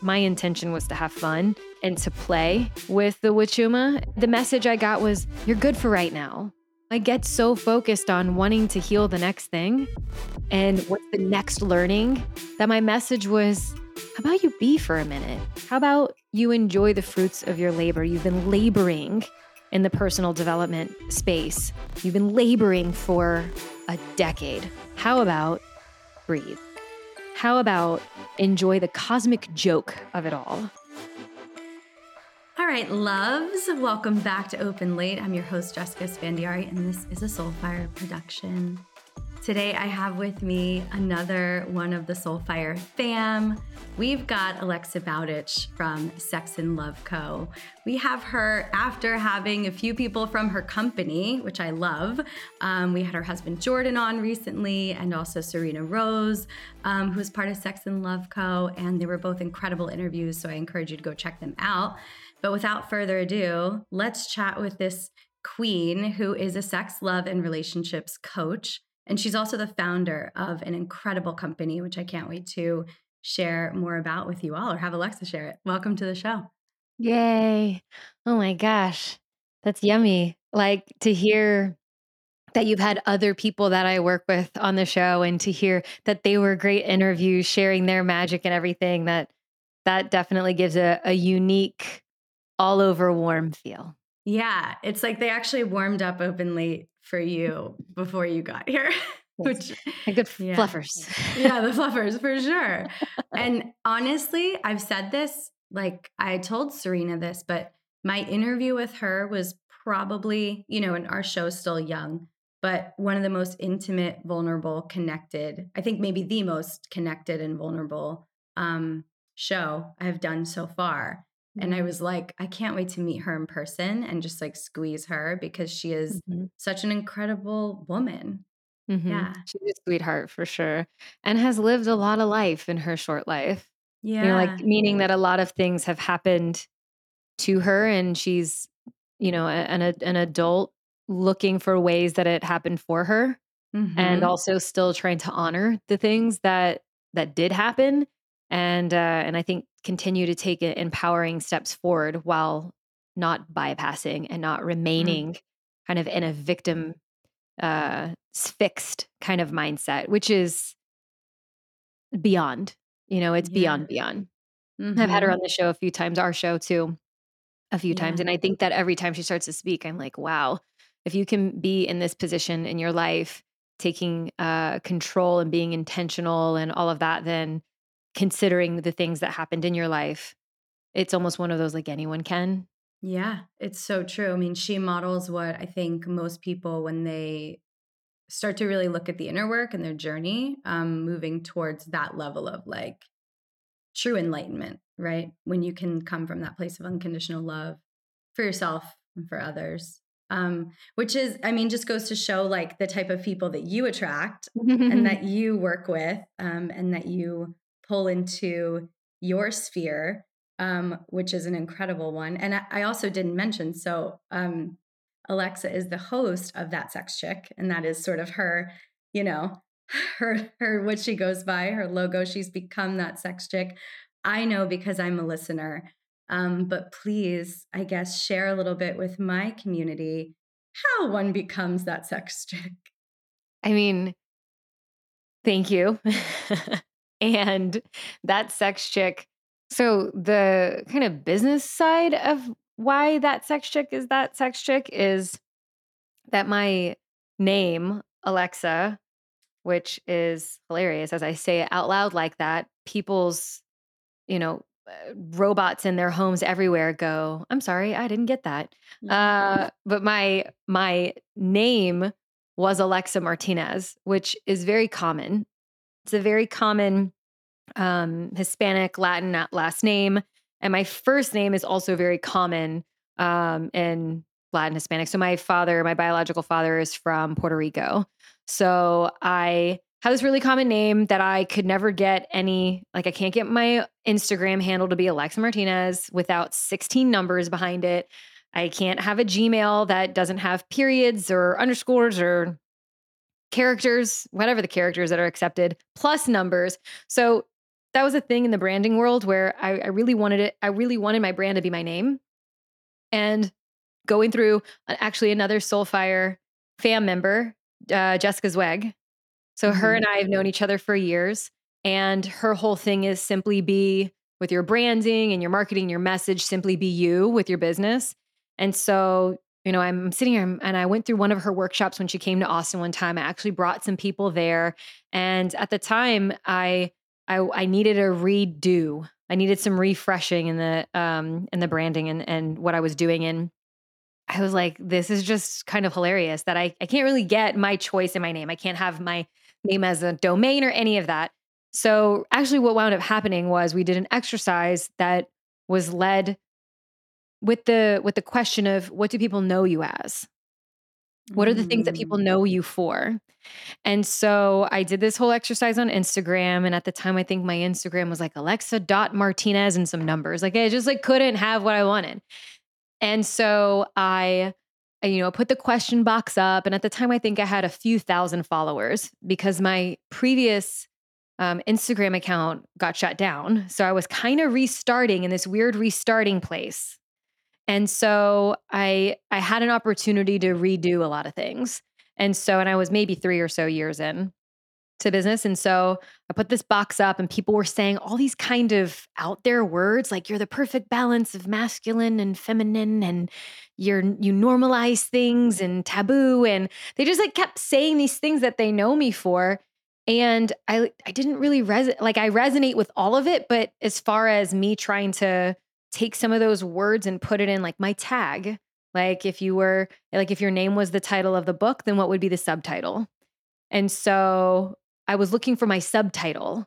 My intention was to have fun and to play with the Wachuma. The message I got was, You're good for right now. I get so focused on wanting to heal the next thing and what's the next learning that my message was, How about you be for a minute? How about you enjoy the fruits of your labor? You've been laboring in the personal development space, you've been laboring for a decade. How about breathe? How about enjoy the cosmic joke of it all? All right, loves, welcome back to Open Late. I'm your host, Jessica Spandiari, and this is a Soulfire production. Today, I have with me another one of the Soulfire fam. We've got Alexa Bowditch from Sex and Love Co. We have her after having a few people from her company, which I love. Um, we had her husband Jordan on recently, and also Serena Rose, um, who is part of Sex and Love Co. And they were both incredible interviews, so I encourage you to go check them out. But without further ado, let's chat with this queen who is a sex, love, and relationships coach. And she's also the founder of an incredible company, which I can't wait to share more about with you all or have Alexa share it. Welcome to the show. Yay. Oh my gosh. That's yummy. Like to hear that you've had other people that I work with on the show and to hear that they were great interviews sharing their magic and everything that that definitely gives a, a unique all over warm feel. Yeah, it's like they actually warmed up openly for you before you got here. Which good yeah. fluffers. yeah, the fluffers for sure. and honestly, I've said this, like I told Serena this, but my interview with her was probably, you know, and our show's still young, but one of the most intimate, vulnerable, connected, I think maybe the most connected and vulnerable um, show I've done so far. And I mm-hmm. was like, I can't wait to meet her in person and just like squeeze her because she is mm-hmm. such an incredible woman. Mm-hmm. Yeah. She's a sweetheart for sure. And has lived a lot of life in her short life. Yeah. You know, like meaning that a lot of things have happened to her and she's, you know, an, an adult looking for ways that it happened for her mm-hmm. and also still trying to honor the things that that did happen and uh, and I think continue to take empowering steps forward while not bypassing and not mm. remaining mm. kind of in a victim uh, fixed kind of mindset, which is beyond. You know, it's yeah. beyond beyond. Mm-hmm. I've had her mm-hmm. on the show a few times, our show too, a few yeah. times, and I think that every time she starts to speak, I'm like, wow, if you can be in this position in your life, taking uh, control and being intentional and all of that, then considering the things that happened in your life, it's almost one of those like anyone can. Yeah, it's so true. I mean, she models what I think most people, when they start to really look at the inner work and their journey, um, moving towards that level of like true enlightenment, right? When you can come from that place of unconditional love for yourself and for others. Um, which is, I mean, just goes to show like the type of people that you attract and that you work with um, and that you pull into your sphere, um, which is an incredible one. And I, also didn't mention so um, Alexa is the host of That Sex Chick, and that is sort of her, you know, her her what she goes by, her logo. She's become that sex chick. I know because I'm a listener. Um, but please, I guess, share a little bit with my community how one becomes that sex chick. I mean, thank you. and that sex chick. So the kind of business side of why that sex chick is that sex chick is that my name, Alexa, which is hilarious as I say it out loud like that, people's, you know, uh, robots in their homes everywhere go, I'm sorry, I didn't get that. Uh, but my my name was Alexa Martinez, which is very common it's a very common um, Hispanic, Latin last name. And my first name is also very common um, in Latin Hispanic. So my father, my biological father, is from Puerto Rico. So I have this really common name that I could never get any, like, I can't get my Instagram handle to be Alexa Martinez without 16 numbers behind it. I can't have a Gmail that doesn't have periods or underscores or characters, whatever the characters that are accepted, plus numbers. So that was a thing in the branding world where I, I really wanted it. I really wanted my brand to be my name. And going through uh, actually another Soulfire fam member, uh, Jessica Zweig. So mm-hmm. her and I have known each other for years. And her whole thing is simply be with your branding and your marketing, your message, simply be you with your business. And so, you know, I'm sitting here and I went through one of her workshops when she came to Austin one time. I actually brought some people there. And at the time, I I, I needed a redo. I needed some refreshing in the um in the branding and and what I was doing. And I was like, this is just kind of hilarious that I, I can't really get my choice in my name. I can't have my name as a domain or any of that. So actually what wound up happening was we did an exercise that was led with the with the question of what do people know you as? What are the things that people mm. know you for? And so I did this whole exercise on Instagram. And at the time, I think my Instagram was like Alexa dot Martinez and some numbers. Like I just like couldn't have what I wanted. And so I, you know, put the question box up. And at the time, I think I had a few thousand followers because my previous um, Instagram account got shut down. So I was kind of restarting in this weird restarting place. And so I I had an opportunity to redo a lot of things. And so and I was maybe 3 or so years in to business. And so I put this box up and people were saying all these kind of out there words like you're the perfect balance of masculine and feminine and you're you normalize things and taboo and they just like kept saying these things that they know me for and I I didn't really resonate like I resonate with all of it but as far as me trying to take some of those words and put it in like my tag like if you were like if your name was the title of the book then what would be the subtitle and so I was looking for my subtitle.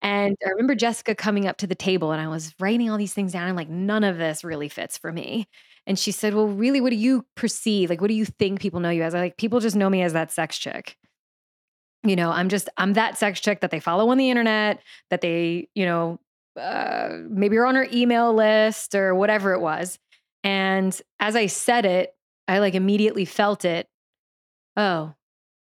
And I remember Jessica coming up to the table and I was writing all these things down and like, none of this really fits for me. And she said, Well, really, what do you perceive? Like, what do you think people know you as? I like, people just know me as that sex chick. You know, I'm just, I'm that sex chick that they follow on the internet, that they, you know, uh, maybe are on her email list or whatever it was. And as I said it, I like immediately felt it. Oh,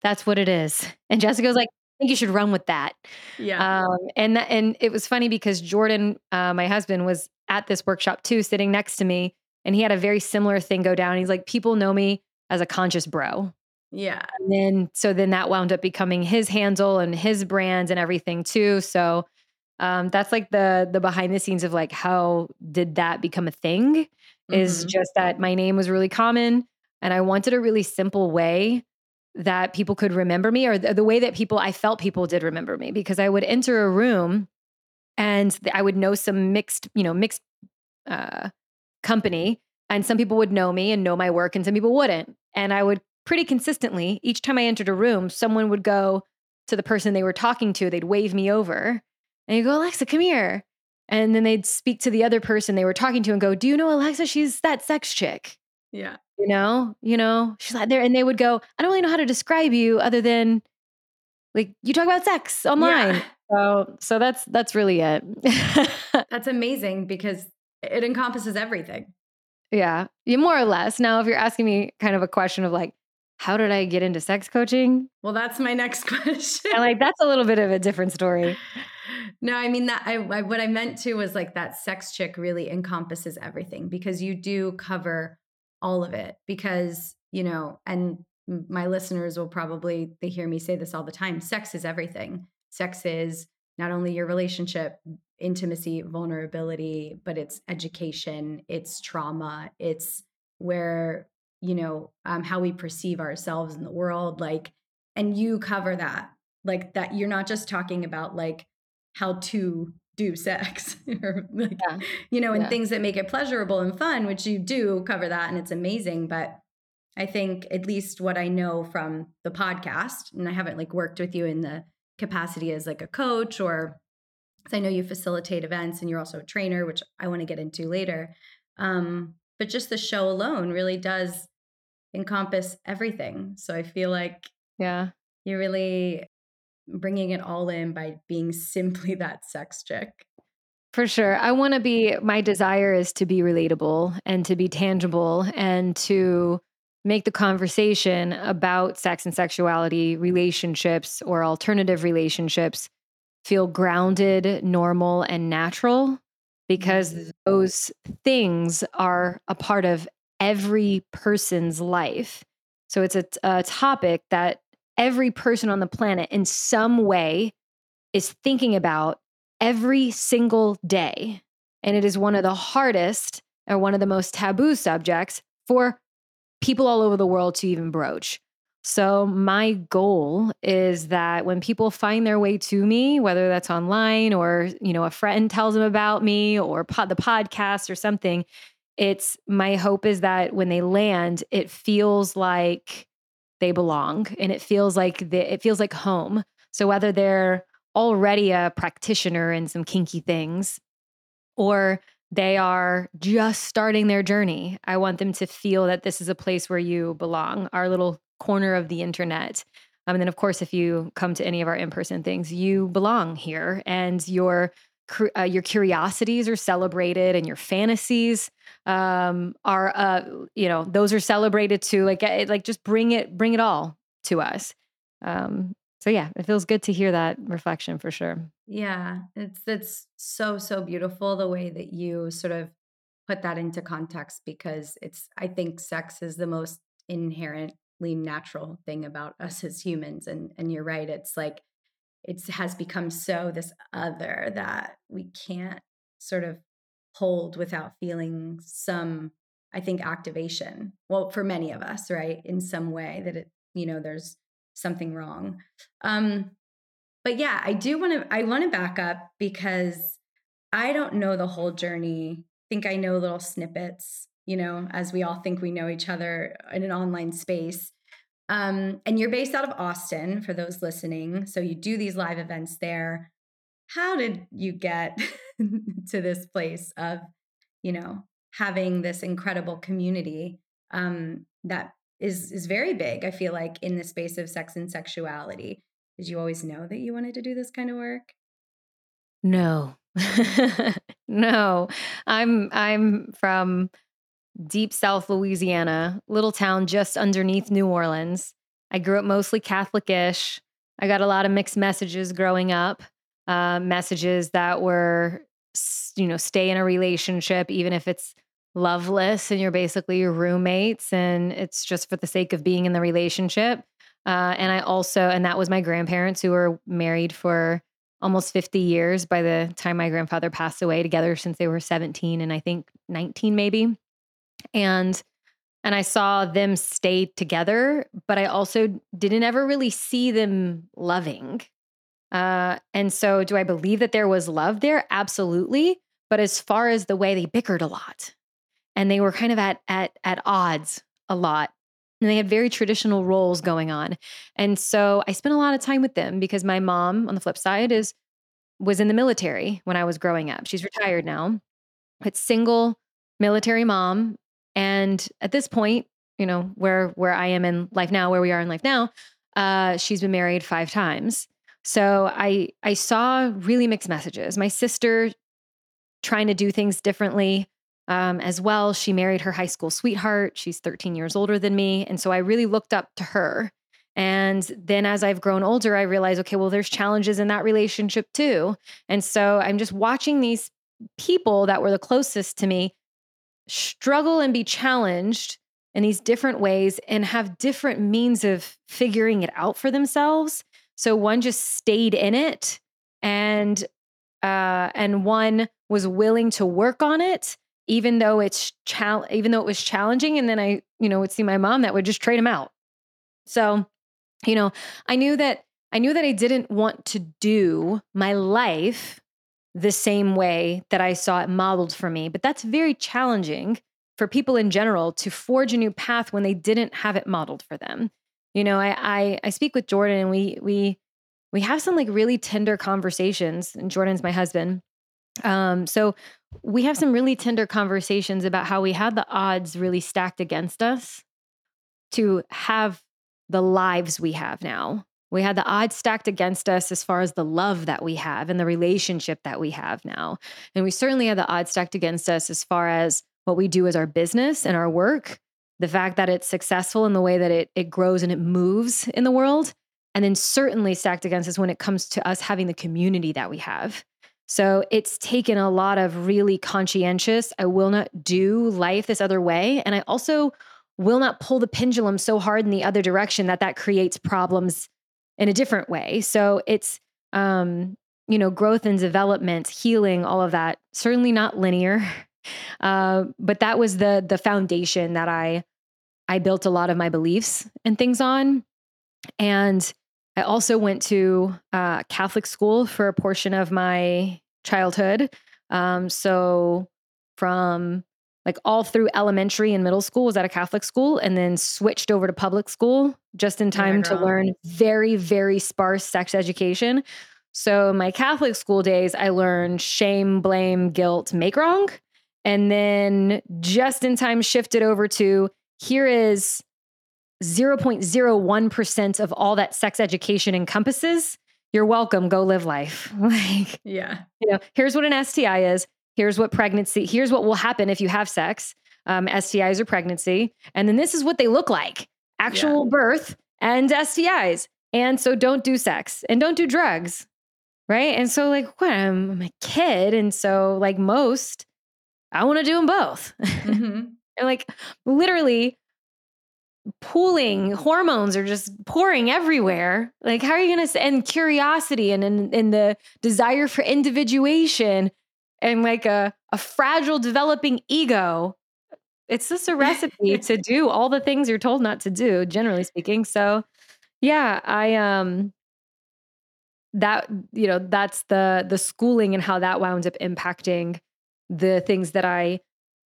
that's what it is. And Jessica was like, I think you should run with that. Yeah. Um, and that, and it was funny because Jordan, uh, my husband, was at this workshop too, sitting next to me, and he had a very similar thing go down. He's like, people know me as a conscious bro. Yeah. And then so then that wound up becoming his handle and his brand and everything too. So um, that's like the the behind the scenes of like how did that become a thing? Mm-hmm. Is just that my name was really common and I wanted a really simple way that people could remember me or the, the, way that people I felt people did remember me because I would enter a room and I would know some mixed, you know, mixed uh, company and some people would know me and know my work and some people wouldn't. And I would pretty consistently each time I entered a room, someone would go to the person they were talking to, they'd wave me over and you go, Alexa, come here. And then they'd speak to the other person they were talking to and go, Do you know Alexa? She's that sex chick. Yeah you know, you know, she's like there, and they would go, I don't really know how to describe you other than like you talk about sex online. Yeah. So, so that's that's really it. that's amazing because it encompasses everything. Yeah, yeah, more or less. Now, if you're asking me kind of a question of like, how did I get into sex coaching? Well, that's my next question. and like that's a little bit of a different story. No, I mean that I, I what I meant to was like that sex chick really encompasses everything because you do cover all of it because, you know, and my listeners will probably they hear me say this all the time, sex is everything. Sex is not only your relationship, intimacy, vulnerability, but it's education, it's trauma, it's where, you know, um, how we perceive ourselves in the world. Like, and you cover that. Like, that you're not just talking about like how to do sex or like yeah. you know and yeah. things that make it pleasurable and fun which you do cover that and it's amazing but i think at least what i know from the podcast and i haven't like worked with you in the capacity as like a coach or I know you facilitate events and you're also a trainer, which I want to get into later. Um, but just the show alone really does encompass everything. So I feel like yeah, you're really bringing it all in by being simply that sex chick. For sure. I want to be, my desire is to be relatable and to be tangible and to make the conversation about sex and sexuality, relationships, or alternative relationships feel grounded, normal, and natural because mm-hmm. those things are a part of every person's life. So it's a, a topic that every person on the planet in some way is thinking about every single day. And it is one of the hardest or one of the most taboo subjects for people all over the world to even broach. So, my goal is that when people find their way to me, whether that's online or, you know, a friend tells them about me or the podcast or something, it's my hope is that when they land, it feels like they belong and it feels like the, it feels like home. So, whether they're already a practitioner in some kinky things or they are just starting their journey. I want them to feel that this is a place where you belong, our little corner of the internet. Um, and then, of course, if you come to any of our in person things, you belong here and your uh, your curiosities are celebrated and your fantasies um, are uh, you know those are celebrated too like like just bring it bring it all to us um, so yeah, it feels good to hear that reflection for sure. Yeah, it's it's so so beautiful the way that you sort of put that into context because it's I think sex is the most inherently natural thing about us as humans and and you're right it's like it has become so this other that we can't sort of hold without feeling some I think activation. Well, for many of us, right? In some way that it you know there's something wrong. Um, but yeah, I do want to I want to back up because I don't know the whole journey. I think I know little snippets, you know, as we all think we know each other in an online space. Um, and you're based out of Austin for those listening. So you do these live events there. How did you get to this place of, you know, having this incredible community um, that is is very big i feel like in the space of sex and sexuality did you always know that you wanted to do this kind of work no no i'm i'm from deep south louisiana little town just underneath new orleans i grew up mostly catholicish i got a lot of mixed messages growing up uh, messages that were you know stay in a relationship even if it's loveless and you're basically your roommates and it's just for the sake of being in the relationship. Uh, and I also, and that was my grandparents who were married for almost 50 years by the time my grandfather passed away together since they were 17 and I think 19 maybe. And and I saw them stay together, but I also didn't ever really see them loving. Uh, and so, do I believe that there was love there? Absolutely. But as far as the way they bickered a lot, and they were kind of at at at odds a lot and they had very traditional roles going on and so i spent a lot of time with them because my mom on the flip side is was in the military when i was growing up she's retired now but single military mom and at this point you know where where i am in life now where we are in life now uh, she's been married five times so i i saw really mixed messages my sister trying to do things differently um, as well. She married her high school sweetheart. She's 13 years older than me. And so I really looked up to her. And then as I've grown older, I realized, okay, well, there's challenges in that relationship too. And so I'm just watching these people that were the closest to me struggle and be challenged in these different ways and have different means of figuring it out for themselves. So one just stayed in it and uh and one was willing to work on it even though it's chal- even though it was challenging and then i you know would see my mom that would just trade him out so you know i knew that i knew that i didn't want to do my life the same way that i saw it modeled for me but that's very challenging for people in general to forge a new path when they didn't have it modeled for them you know i i, I speak with jordan and we we we have some like really tender conversations. And Jordan's my husband. Um, so we have some really tender conversations about how we had the odds really stacked against us to have the lives we have now. We had the odds stacked against us as far as the love that we have and the relationship that we have now. And we certainly had the odds stacked against us as far as what we do as our business and our work, the fact that it's successful in the way that it, it grows and it moves in the world. And then certainly stacked against us when it comes to us having the community that we have. So it's taken a lot of really conscientious, I will not do life this other way. And I also will not pull the pendulum so hard in the other direction that that creates problems in a different way. So it's, um, you know, growth and development, healing, all of that. Certainly not linear, uh, but that was the the foundation that I I built a lot of my beliefs and things on. And I also went to uh, Catholic school for a portion of my childhood. Um, so from like all through elementary and middle school was at a Catholic school and then switched over to public school just in time yeah, to learn very, very sparse sex education. So, my Catholic school days, I learned shame, blame, guilt, make wrong. And then just in time shifted over to here is 0.01% of all that sex education encompasses. You're welcome. Go live life. like, yeah. You know, here's what an STI is. Here's what pregnancy, here's what will happen if you have sex, um, STIs or pregnancy. And then this is what they look like actual yeah. birth and STIs. And so don't do sex and don't do drugs. Right. And so, like, what? I'm, I'm a kid. And so, like, most, I want to do them both. Mm-hmm. and like, literally, pooling hormones are just pouring everywhere like how are you going to and curiosity and, and and the desire for individuation and like a a fragile developing ego it's just a recipe to do all the things you're told not to do generally speaking so yeah i um that you know that's the the schooling and how that wound up impacting the things that i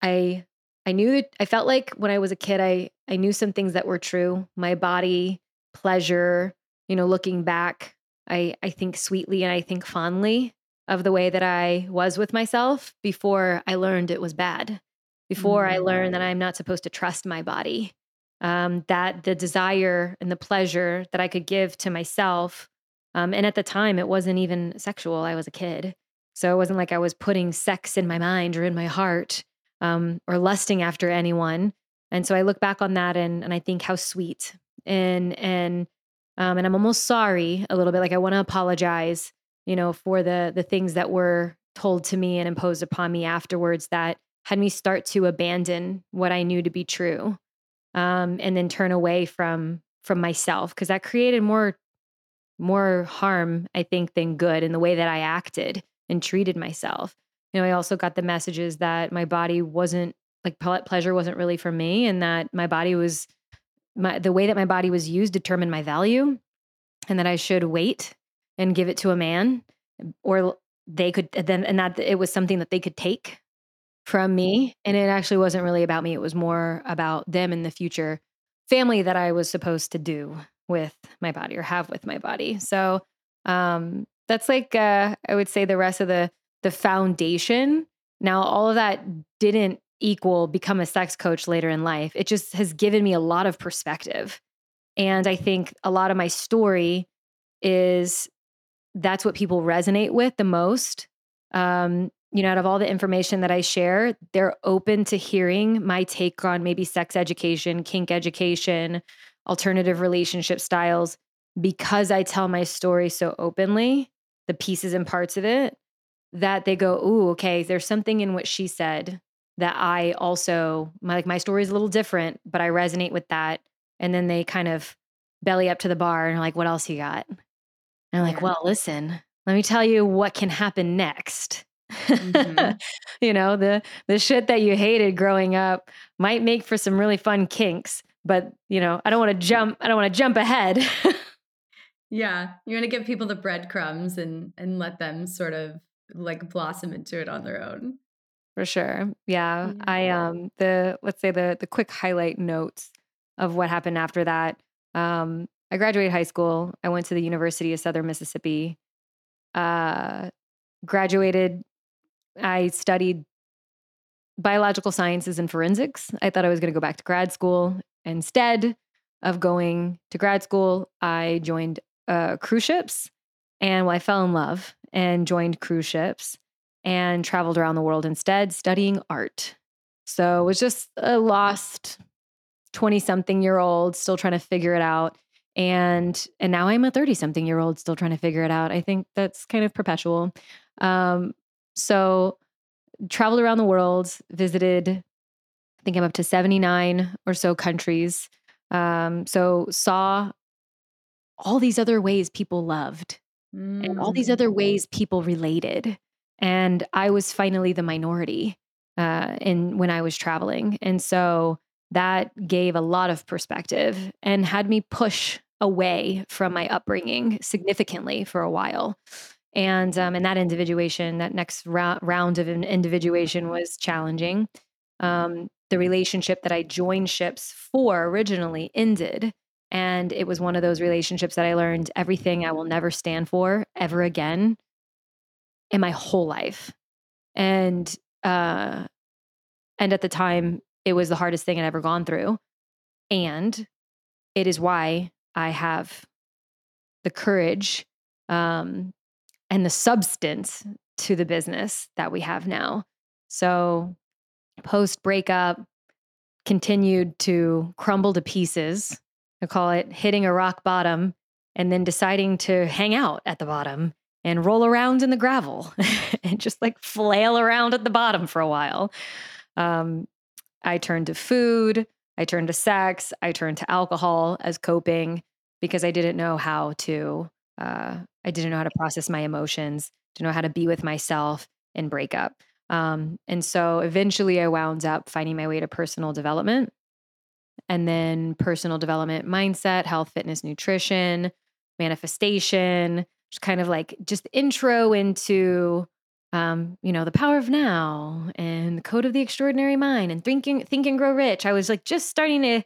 i I knew that I felt like when I was a kid, I I knew some things that were true. My body, pleasure, you know, looking back, I I think sweetly and I think fondly of the way that I was with myself before I learned it was bad. Before mm-hmm. I learned that mm. I'm not supposed to trust my body. Um, that the desire and the pleasure that I could give to myself. Um, and at the time, it wasn't even sexual. I was a kid. So it wasn't like I was putting sex in my mind or in my heart um, or lusting after anyone. And so I look back on that and and I think how sweet and and um, and I'm almost sorry a little bit. Like I want to apologize, you know, for the the things that were told to me and imposed upon me afterwards that had me start to abandon what I knew to be true, um, and then turn away from from myself because that created more more harm, I think, than good in the way that I acted and treated myself. You know, I also got the messages that my body wasn't like pleasure wasn't really for me and that my body was my the way that my body was used determined my value and that I should wait and give it to a man or they could then and that it was something that they could take from me and it actually wasn't really about me it was more about them in the future family that I was supposed to do with my body or have with my body so um that's like uh I would say the rest of the the foundation. Now, all of that didn't equal become a sex coach later in life. It just has given me a lot of perspective. And I think a lot of my story is that's what people resonate with the most. Um, you know, out of all the information that I share, they're open to hearing my take on maybe sex education, kink education, alternative relationship styles because I tell my story so openly, the pieces and parts of it that they go, "Ooh, okay, there's something in what she said that I also my like my story is a little different, but I resonate with that." And then they kind of belly up to the bar and like, "What else you got?" And I'm like, "Well, listen, let me tell you what can happen next." Mm-hmm. you know, the the shit that you hated growing up might make for some really fun kinks, but you know, I don't want to jump I don't want to jump ahead. yeah, you want to give people the breadcrumbs and and let them sort of like blossom into it on their own. For sure. Yeah. yeah. I um the let's say the the quick highlight notes of what happened after that. Um I graduated high school. I went to the University of Southern Mississippi. Uh, graduated. I studied biological sciences and forensics. I thought I was going to go back to grad school. Instead of going to grad school, I joined uh, cruise ships and well, I fell in love and joined cruise ships and traveled around the world instead studying art. So it was just a lost 20 something year old still trying to figure it out. And and now I'm a 30 something year old still trying to figure it out. I think that's kind of perpetual. Um, so traveled around the world, visited, I think I'm up to 79 or so countries. Um, so saw all these other ways people loved mm. and all these other mm. ways people related. And I was finally the minority uh, in when I was traveling. And so that gave a lot of perspective and had me push away from my upbringing significantly for a while. And um, and that individuation, that next ra- round of individuation was challenging. Um, the relationship that I joined ships for originally ended. And it was one of those relationships that I learned everything I will never stand for ever again in my whole life. And uh and at the time it was the hardest thing I'd ever gone through. And it is why I have the courage um and the substance to the business that we have now. So post breakup continued to crumble to pieces. I call it hitting a rock bottom and then deciding to hang out at the bottom and roll around in the gravel and just like flail around at the bottom for a while. Um, I turned to food, I turned to sex, I turned to alcohol as coping because I didn't know how to, uh, I didn't know how to process my emotions, to know how to be with myself and break up. Um, and so eventually I wound up finding my way to personal development and then personal development mindset, health, fitness, nutrition, manifestation, just kind of like just intro into um, you know, the power of now and the code of the extraordinary mind and thinking think and grow rich. I was like just starting to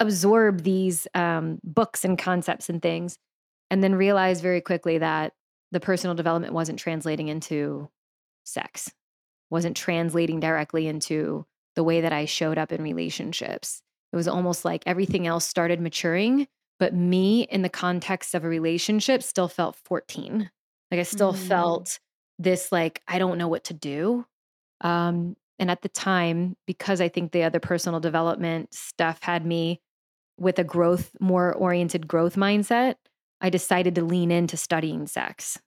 absorb these um, books and concepts and things and then realize very quickly that the personal development wasn't translating into sex wasn't translating directly into the way that I showed up in relationships. It was almost like everything else started maturing, but me in the context of a relationship still felt 14. Like I still mm. felt this like I don't know what to do. Um and at the time because I think the other personal development stuff had me with a growth more oriented growth mindset, I decided to lean into studying sex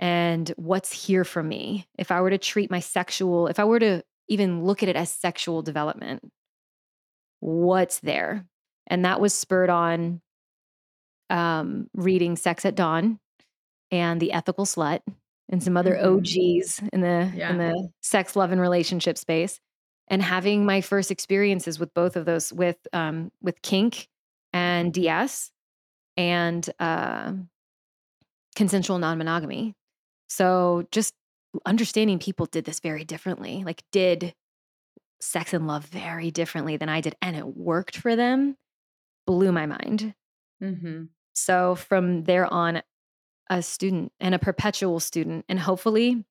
and what's here for me. If I were to treat my sexual, if I were to even look at it as sexual development, what's there? And that was spurred on um, reading Sex at Dawn and The Ethical Slut and some other mm-hmm. OGs in the yeah. in the sex, love, and relationship space, and having my first experiences with both of those with um, with kink and DS and uh, consensual non monogamy. So just understanding people did this very differently, like did sex and love very differently than I did, and it worked for them, blew my mind. Mm-hmm. So from there on, a student and a perpetual student, and hopefully,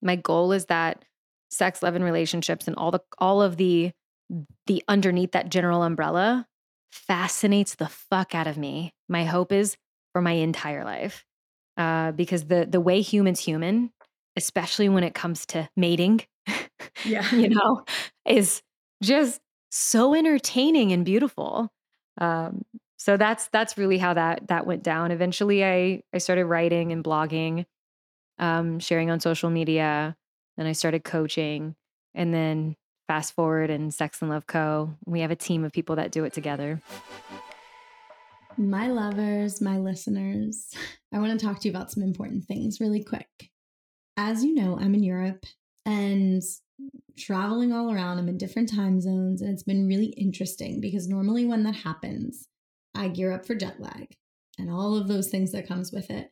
my goal is that sex, love, and relationships, and all the all of the the underneath that general umbrella fascinates the fuck out of me. My hope is for my entire life uh, because the the way humans human, especially when it comes to mating, yeah, you know, is just so entertaining and beautiful. Um, so that's that's really how that that went down. Eventually, I I started writing and blogging, um, sharing on social media. Then I started coaching, and then fast forward and Sex and Love Co. We have a team of people that do it together. My lovers, my listeners, I want to talk to you about some important things really quick. As you know, I'm in Europe and traveling all around. I'm in different time zones, and it's been really interesting because normally when that happens, I gear up for jet lag and all of those things that comes with it.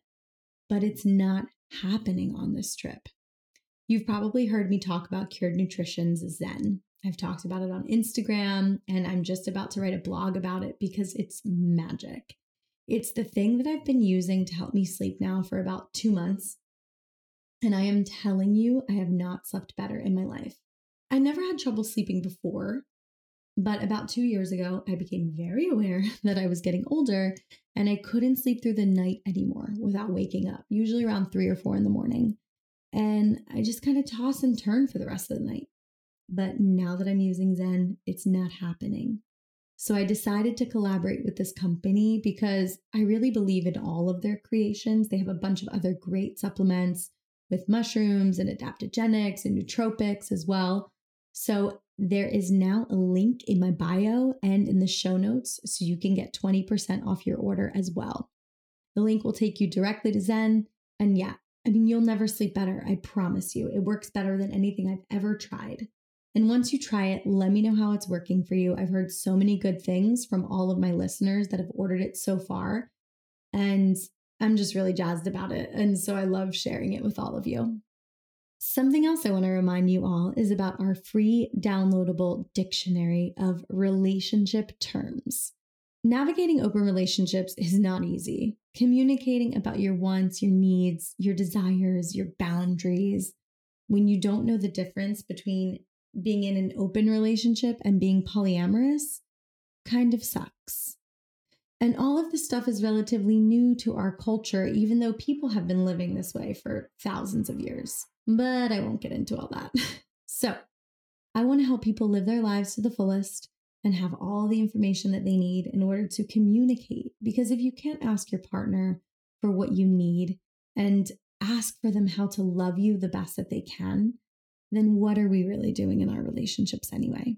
But it's not happening on this trip. You've probably heard me talk about Cured Nutrition's Zen. I've talked about it on Instagram, and I'm just about to write a blog about it because it's magic. It's the thing that I've been using to help me sleep now for about two months. And I am telling you, I have not slept better in my life. I never had trouble sleeping before, but about two years ago, I became very aware that I was getting older and I couldn't sleep through the night anymore without waking up, usually around three or four in the morning. And I just kind of toss and turn for the rest of the night. But now that I'm using Zen, it's not happening. So I decided to collaborate with this company because I really believe in all of their creations. They have a bunch of other great supplements with mushrooms and adaptogenics and nootropics as well. So there is now a link in my bio and in the show notes so you can get 20% off your order as well. The link will take you directly to Zen. And yeah, I mean, you'll never sleep better. I promise you. It works better than anything I've ever tried. And once you try it, let me know how it's working for you. I've heard so many good things from all of my listeners that have ordered it so far. And I'm just really jazzed about it. And so I love sharing it with all of you. Something else I want to remind you all is about our free downloadable dictionary of relationship terms. Navigating open relationships is not easy. Communicating about your wants, your needs, your desires, your boundaries, when you don't know the difference between being in an open relationship and being polyamorous kind of sucks. And all of this stuff is relatively new to our culture, even though people have been living this way for thousands of years. But I won't get into all that. so, I want to help people live their lives to the fullest and have all the information that they need in order to communicate. Because if you can't ask your partner for what you need and ask for them how to love you the best that they can, then what are we really doing in our relationships anyway?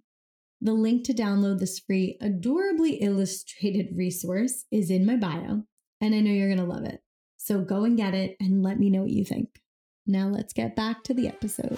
The link to download this free, adorably illustrated resource is in my bio, and I know you're going to love it. So go and get it and let me know what you think. Now let's get back to the episode.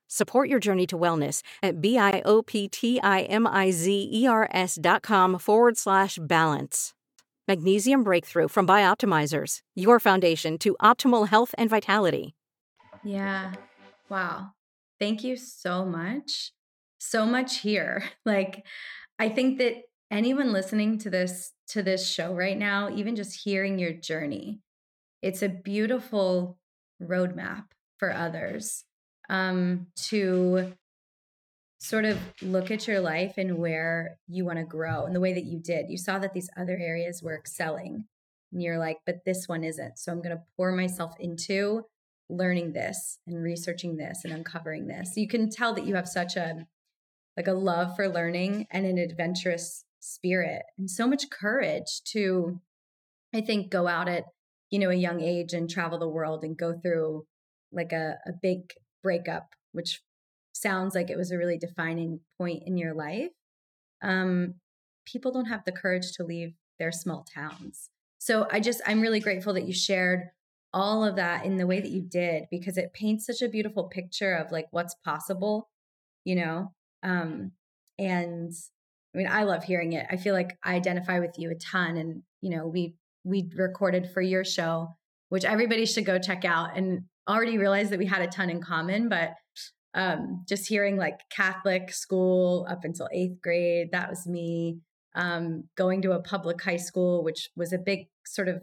Support your journey to wellness at B-I-O-P-T-I-M-I-Z-E-R-S dot com forward slash balance. Magnesium Breakthrough from Bioptimizers, your foundation to optimal health and vitality. Yeah. Wow. Thank you so much. So much here. Like, I think that anyone listening to this to this show right now, even just hearing your journey, it's a beautiful roadmap for others um, to sort of look at your life and where you want to grow and the way that you did. You saw that these other areas were excelling and you're like, but this one isn't. So I'm going to pour myself into learning this and researching this and uncovering this. You can tell that you have such a like a love for learning and an adventurous spirit and so much courage to I think go out at you know a young age and travel the world and go through like a, a big breakup, which sounds like it was a really defining point in your life, um, people don't have the courage to leave their small towns. So I just, I'm really grateful that you shared all of that in the way that you did because it paints such a beautiful picture of like what's possible, you know? Um, and I mean, I love hearing it. I feel like I identify with you a ton. And, you know, we we recorded for your show, which everybody should go check out. And already realized that we had a ton in common, but um, just hearing like Catholic school up until eighth grade, that was me. Um, going to a public high school, which was a big sort of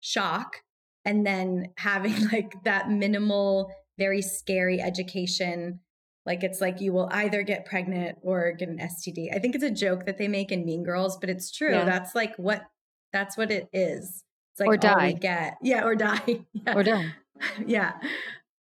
shock. And then having like that minimal, very scary education. Like it's like you will either get pregnant or get an STD. I think it's a joke that they make in Mean Girls, but it's true. Yeah. That's like what that's what it is. It's like or die. get. Yeah, or die. yeah. Or die. yeah.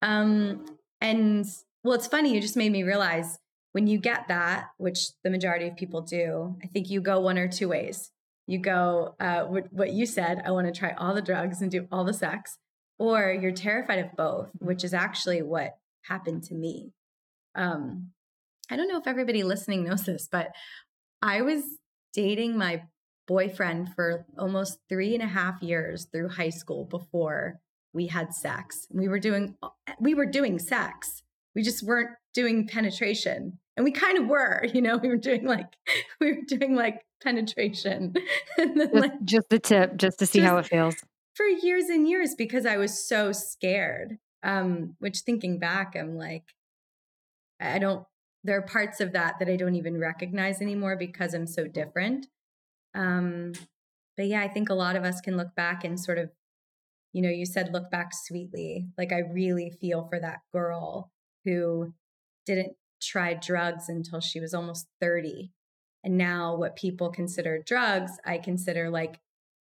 Um, and well, it's funny. You just made me realize when you get that, which the majority of people do, I think you go one or two ways. You go, uh, what, what you said, I want to try all the drugs and do all the sex, or you're terrified of both, which is actually what happened to me. Um, I don't know if everybody listening knows this, but I was dating my boyfriend for almost three and a half years through high school before we had sex. We were doing we were doing sex, we just weren't doing penetration. And we kind of were, you know, we were doing like we were doing like penetration. and then, just, like, just the tip, just to see just how it feels. For years and years because I was so scared. Um, which thinking back, I'm like, I don't there are parts of that that I don't even recognize anymore because I'm so different. Um, but yeah, I think a lot of us can look back and sort of, you know, you said look back sweetly. Like I really feel for that girl who didn't try drugs until she was almost 30. And now, what people consider drugs, I consider like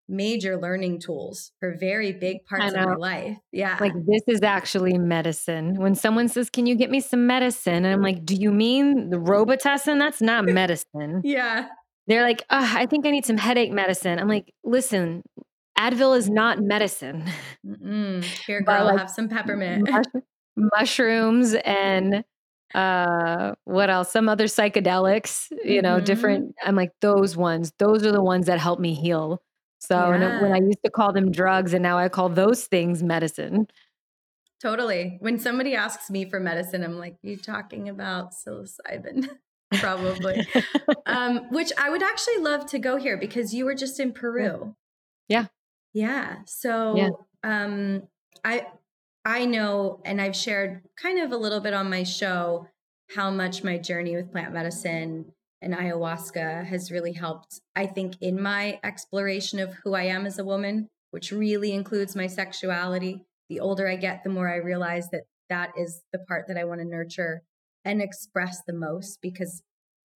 major learning tools for very big parts of my life. Yeah. Like this is actually medicine. When someone says, Can you get me some medicine? And I'm like, Do you mean the Robitussin? That's not medicine. yeah. They're like, oh, I think I need some headache medicine. I'm like, listen, Advil is not medicine. Mm-mm. Here, girl, like, have some peppermint. mushrooms and uh what else some other psychedelics you know mm-hmm. different i'm like those ones those are the ones that help me heal so yeah. when i used to call them drugs and now i call those things medicine totally when somebody asks me for medicine i'm like you talking about psilocybin probably um which i would actually love to go here because you were just in peru yeah yeah so yeah. um i I know, and I've shared kind of a little bit on my show, how much my journey with plant medicine and ayahuasca has really helped, I think, in my exploration of who I am as a woman, which really includes my sexuality. The older I get, the more I realize that that is the part that I want to nurture and express the most because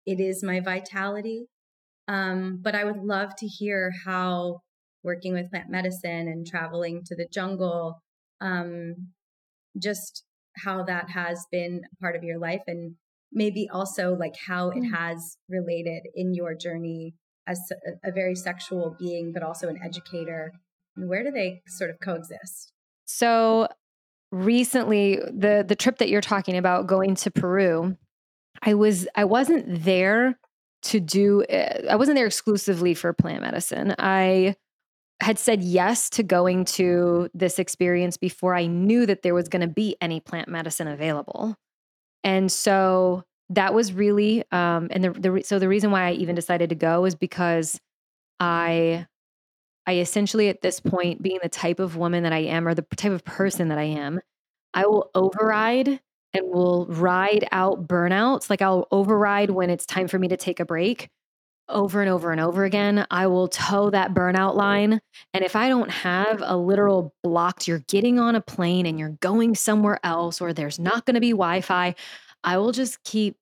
it is my vitality. Um, but I would love to hear how working with plant medicine and traveling to the jungle um, just how that has been part of your life and maybe also like how it mm. has related in your journey as a, a very sexual being but also an educator. And where do they sort of coexist? So recently the the trip that you're talking about going to peru i was i wasn't there to do eh, i wasn't there exclusively for plant medicine. I had said yes to going to this experience before I knew that there was going to be any plant medicine available. And so that was really, um, and the, the, so the reason why I even decided to go is because I, I essentially at this point, being the type of woman that I am, or the type of person that I am, I will override and will ride out burnouts. Like I'll override when it's time for me to take a break over and over and over again, I will toe that burnout line. And if I don't have a literal blocked, you're getting on a plane and you're going somewhere else, or there's not going to be Wi Fi, I will just keep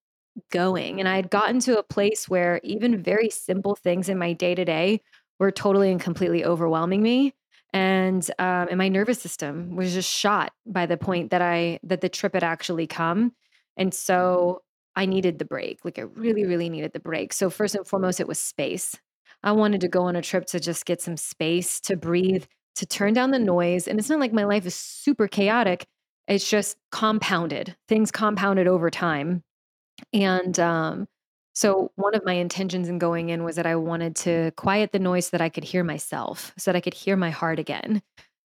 going. And I had gotten to a place where even very simple things in my day to day were totally and completely overwhelming me. And um, and my nervous system was just shot by the point that I that the trip had actually come. And so I needed the break. Like I really, really needed the break. So first and foremost, it was space. I wanted to go on a trip to just get some space to breathe, to turn down the noise. And it's not like my life is super chaotic. It's just compounded. Things compounded over time. And um, so one of my intentions in going in was that I wanted to quiet the noise so that I could hear myself, so that I could hear my heart again.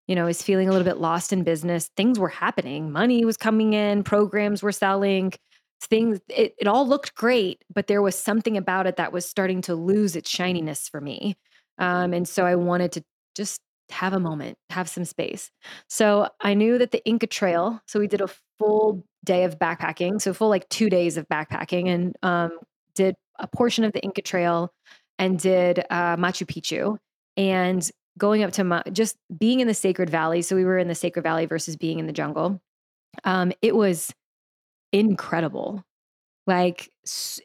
You know, I was feeling a little bit lost in business. Things were happening. Money was coming in, programs were selling, things it, it all looked great but there was something about it that was starting to lose its shininess for me um, and so i wanted to just have a moment, have some space. So I knew that the Inca Trail, so we did a full day of backpacking, so full like two days of backpacking, and um, did a portion of the Inca Trail and did uh, Machu Picchu. And going up to Ma- just being in the Sacred Valley, so we were in the Sacred Valley versus being in the jungle. Um, it was incredible. Like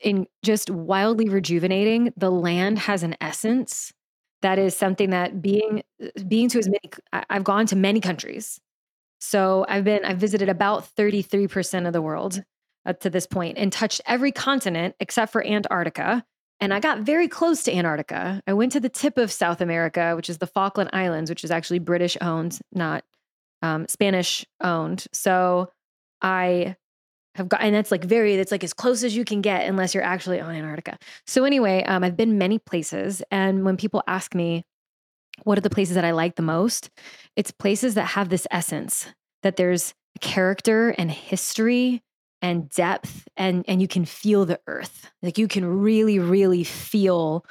in just wildly rejuvenating the land has an essence that is something that being uh, being to as many i've gone to many countries. So i've been i've visited about 33% of the world up to this point and touched every continent except for antarctica and i got very close to antarctica. I went to the tip of south america which is the falkland islands which is actually british owned not um, spanish owned so i have got, and that's like very, that's like as close as you can get unless you're actually on Antarctica. So anyway, um, I've been many places, and when people ask me, what are the places that I like the most? It's places that have this essence that there's character and history and depth, and and you can feel the earth. Like you can really, really feel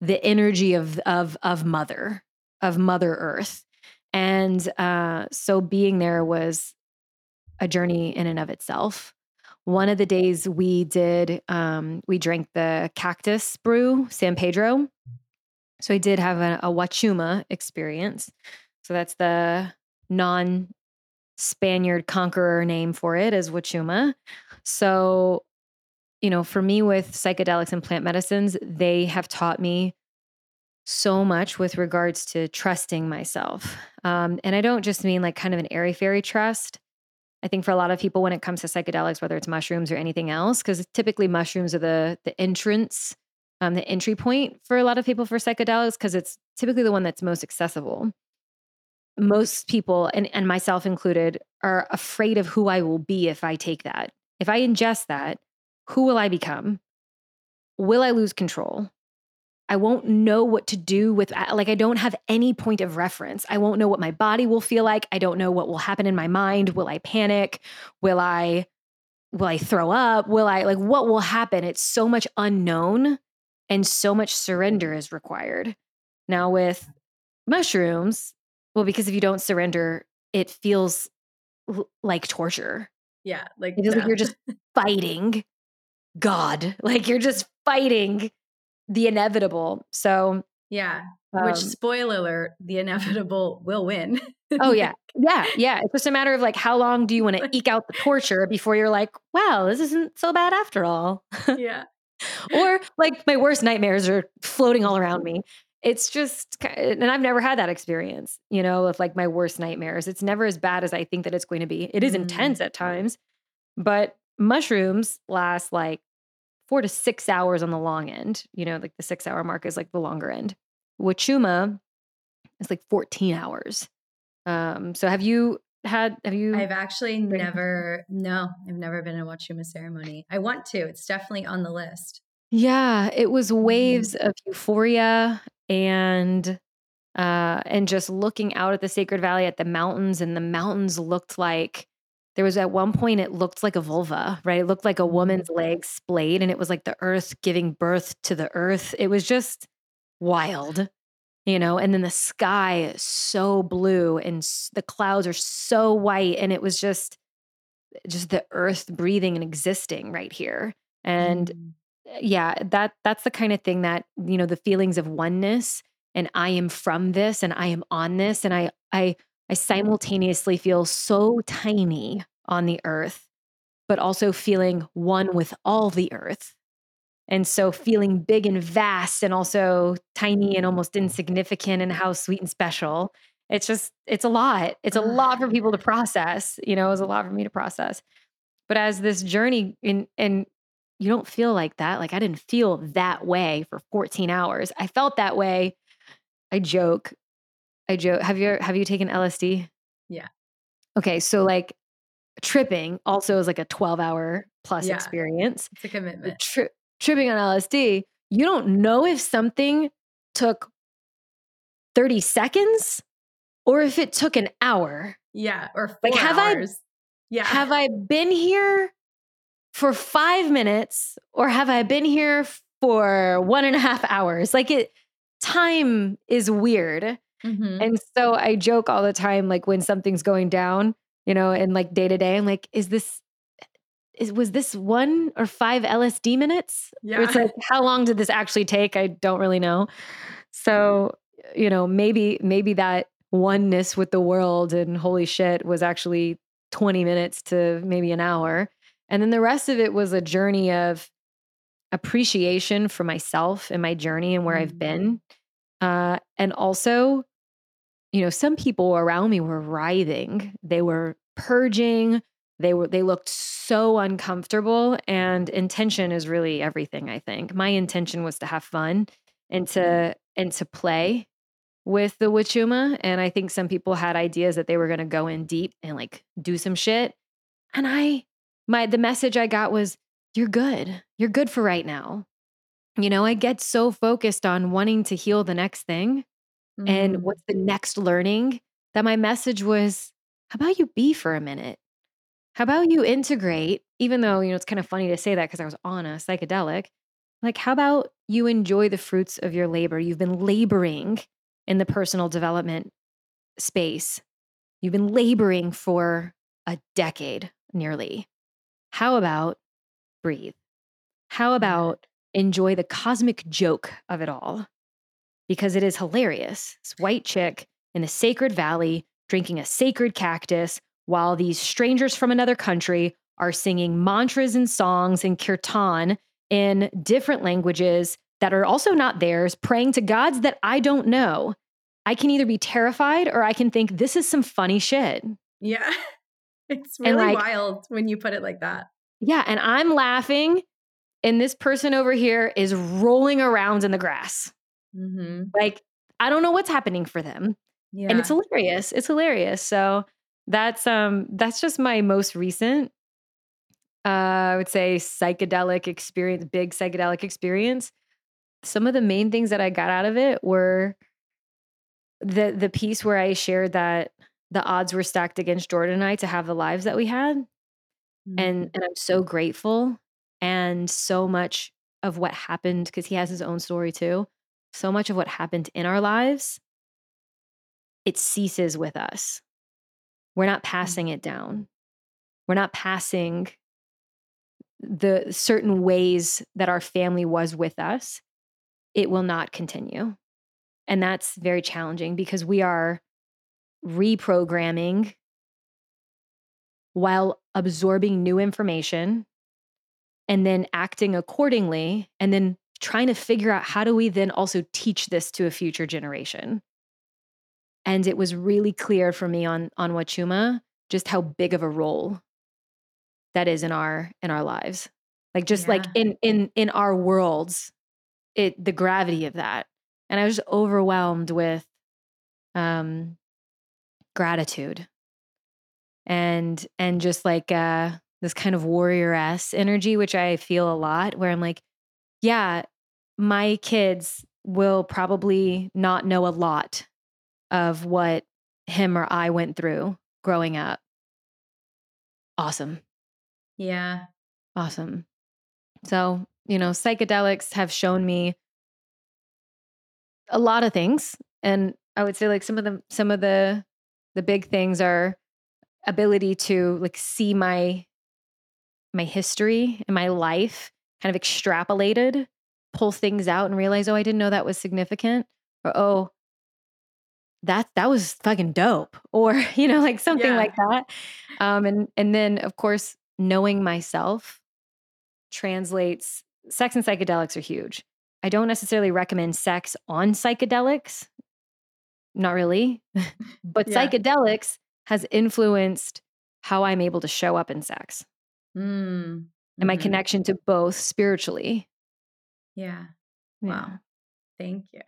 the energy of of of mother of Mother Earth. And uh, so being there was a journey in and of itself. One of the days we did, um, we drank the cactus brew, San Pedro. So I did have a, a Wachuma experience. So that's the non Spaniard conqueror name for it is Wachuma. So, you know, for me with psychedelics and plant medicines, they have taught me so much with regards to trusting myself. Um, and I don't just mean like kind of an airy fairy trust. I think for a lot of people, when it comes to psychedelics, whether it's mushrooms or anything else, because typically mushrooms are the the entrance, um, the entry point for a lot of people for psychedelics, because it's typically the one that's most accessible. Most people, and, and myself included, are afraid of who I will be if I take that. If I ingest that, who will I become? Will I lose control? I won't know what to do with uh, like I don't have any point of reference. I won't know what my body will feel like. I don't know what will happen in my mind. Will I panic? Will I will I throw up? Will I like what will happen? It's so much unknown and so much surrender is required. Now with mushrooms, well because if you don't surrender, it feels l- like torture. Yeah, like it feels like you're just fighting God. Like you're just fighting the inevitable. So, yeah. Um, Which spoiler alert, the inevitable will win. oh yeah. Yeah. Yeah. It's just a matter of like how long do you want to eke out the torture before you're like, wow, this isn't so bad after all. yeah. or like my worst nightmares are floating all around me. It's just and I've never had that experience, you know, of like my worst nightmares. It's never as bad as I think that it's going to be. It is mm. intense at times, but mushrooms last like four to six hours on the long end. You know, like the six hour mark is like the longer end. Wachuma is like 14 hours. Um, so have you had, have you? I've actually never, no, I've never been in a Wachuma ceremony. I want to, it's definitely on the list. Yeah, it was waves mm-hmm. of euphoria and uh and just looking out at the sacred valley at the mountains and the mountains looked like there was at one point it looked like a vulva, right? It looked like a mm-hmm. woman's leg splayed and it was like the earth giving birth to the earth. It was just wild, you know, and then the sky is so blue and the clouds are so white and it was just just the earth breathing and existing right here. And mm. yeah, that that's the kind of thing that, you know, the feelings of oneness and I am from this and I am on this and I I I simultaneously feel so tiny on the earth, but also feeling one with all the earth. And so feeling big and vast and also tiny and almost insignificant and how sweet and special. It's just, it's a lot. It's a lot for people to process. You know, it's a lot for me to process. But as this journey in and you don't feel like that. Like I didn't feel that way for 14 hours. I felt that way. I joke I joke. Have you have you taken LSD? Yeah. Okay, so like tripping also is like a 12 hour plus yeah. experience. It's a commitment. Tri- tripping on LSD, you don't know if something took 30 seconds or if it took an hour. Yeah, or like have hours. I yeah. Have I been here for 5 minutes or have I been here for one and a half hours? Like it time is weird. Mm-hmm. And so I joke all the time, like when something's going down, you know, and like day to day, I'm like, is this is was this one or five LSD minutes? Yeah. It's like, how long did this actually take? I don't really know. So, you know, maybe maybe that oneness with the world and holy shit was actually 20 minutes to maybe an hour. And then the rest of it was a journey of appreciation for myself and my journey and where I've mm-hmm. been. Uh, and also, you know, some people around me were writhing. They were purging. They were they looked so uncomfortable. And intention is really everything, I think. My intention was to have fun and to mm-hmm. and to play with the Wachuma. And I think some people had ideas that they were gonna go in deep and like do some shit. And I my the message I got was, you're good. You're good for right now. You know, I get so focused on wanting to heal the next thing mm. and what's the next learning that my message was, how about you be for a minute? How about you integrate, even though, you know, it's kind of funny to say that because I was on a psychedelic. Like, how about you enjoy the fruits of your labor? You've been laboring in the personal development space. You've been laboring for a decade nearly. How about breathe? How about enjoy the cosmic joke of it all? Because it is hilarious. This white chick in the sacred valley drinking a sacred cactus while these strangers from another country are singing mantras and songs and kirtan in different languages that are also not theirs, praying to gods that I don't know. I can either be terrified or I can think this is some funny shit. Yeah. It's really like, wild when you put it like that. Yeah. And I'm laughing, and this person over here is rolling around in the grass. Mm-hmm. Like, I don't know what's happening for them. Yeah. And it's hilarious. It's hilarious. So that's um that's just my most recent uh I would say psychedelic experience, big psychedelic experience. Some of the main things that I got out of it were the the piece where I shared that the odds were stacked against Jordan and I to have the lives that we had. Mm-hmm. And and I'm so grateful and so much of what happened because he has his own story too. So much of what happened in our lives it ceases with us. We're not mm. passing it down. We're not passing the certain ways that our family was with us. It will not continue. And that's very challenging because we are reprogramming while absorbing new information and then acting accordingly and then trying to figure out how do we then also teach this to a future generation and it was really clear for me on on Wachuma just how big of a role that is in our in our lives. Like just yeah. like in in in our worlds, it the gravity of that. And I was just overwhelmed with um gratitude and and just like uh this kind of warrior s energy which i feel a lot where i'm like yeah my kids will probably not know a lot of what him or I went through growing up. Awesome. Yeah. Awesome. So, you know, psychedelics have shown me a lot of things and I would say like some of the some of the the big things are ability to like see my my history and my life kind of extrapolated, pull things out and realize, oh, I didn't know that was significant. Or oh, that that was fucking dope or you know like something yeah. like that um and and then of course knowing myself translates sex and psychedelics are huge i don't necessarily recommend sex on psychedelics not really but yeah. psychedelics has influenced how i'm able to show up in sex mm. And my mm-hmm. connection to both spiritually. Yeah. Wow. Thank you.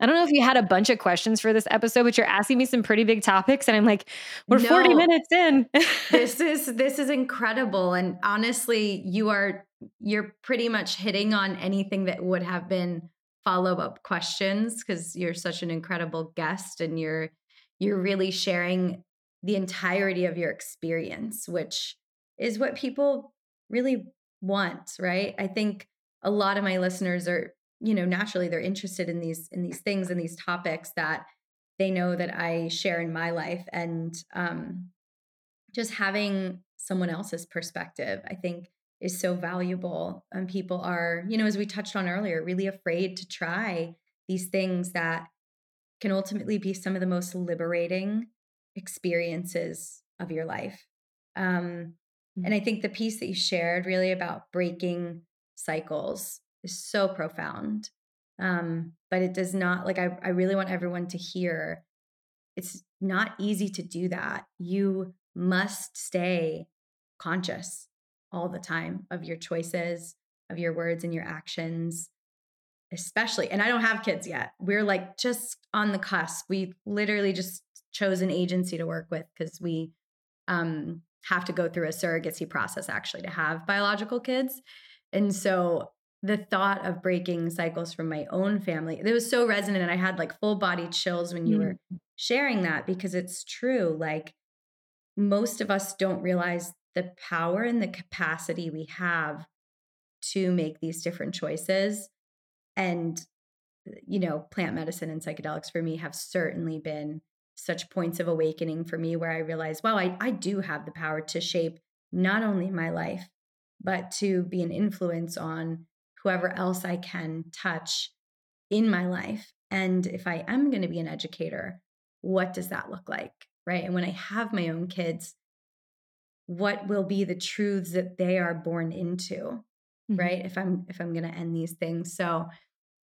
I don't know if you had a bunch of questions for this episode, but you're asking me some pretty big topics and I'm like, we're no, 40 minutes in. this is this is incredible and honestly, you are you're pretty much hitting on anything that would have been follow-up questions because you're such an incredible guest and you're you're really sharing the entirety of your experience, which is what people really want, right? I think a lot of my listeners are you know naturally they're interested in these in these things and these topics that they know that I share in my life. And um, just having someone else's perspective, I think, is so valuable. And people are, you know, as we touched on earlier, really afraid to try these things that can ultimately be some of the most liberating experiences of your life. Um, and mm-hmm. I think the piece that you shared really about breaking cycles is so profound. Um, but it does not, like, I, I really want everyone to hear it's not easy to do that. You must stay conscious all the time of your choices, of your words and your actions, especially. And I don't have kids yet. We're like just on the cusp. We literally just chose an agency to work with because we um, have to go through a surrogacy process actually to have biological kids. And so the thought of breaking cycles from my own family, it was so resonant. And I had like full body chills when you mm-hmm. were sharing that because it's true. Like most of us don't realize the power and the capacity we have to make these different choices. And, you know, plant medicine and psychedelics for me have certainly been such points of awakening for me where I realized, wow, I, I do have the power to shape not only my life, but to be an influence on whoever else I can touch in my life. And if I am going to be an educator, what does that look like? Right. And when I have my own kids, what will be the truths that they are born into? Mm-hmm. Right. If I'm if I'm gonna end these things. So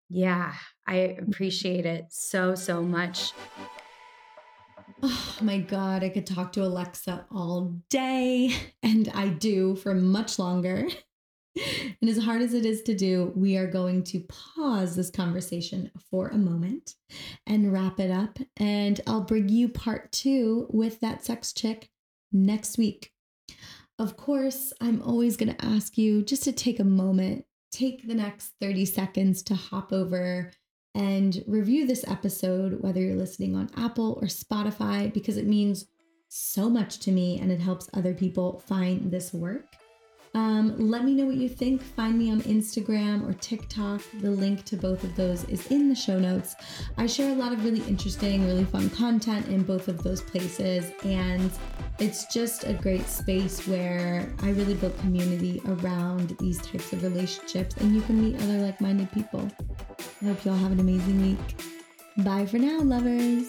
yeah, I appreciate it so, so much. Oh my God, I could talk to Alexa all day, and I do for much longer. And as hard as it is to do, we are going to pause this conversation for a moment and wrap it up. And I'll bring you part two with that sex chick next week. Of course, I'm always going to ask you just to take a moment, take the next 30 seconds to hop over and review this episode, whether you're listening on Apple or Spotify, because it means so much to me and it helps other people find this work. Um, let me know what you think. Find me on Instagram or TikTok. The link to both of those is in the show notes. I share a lot of really interesting, really fun content in both of those places. And it's just a great space where I really build community around these types of relationships and you can meet other like minded people. I hope you all have an amazing week. Bye for now, lovers.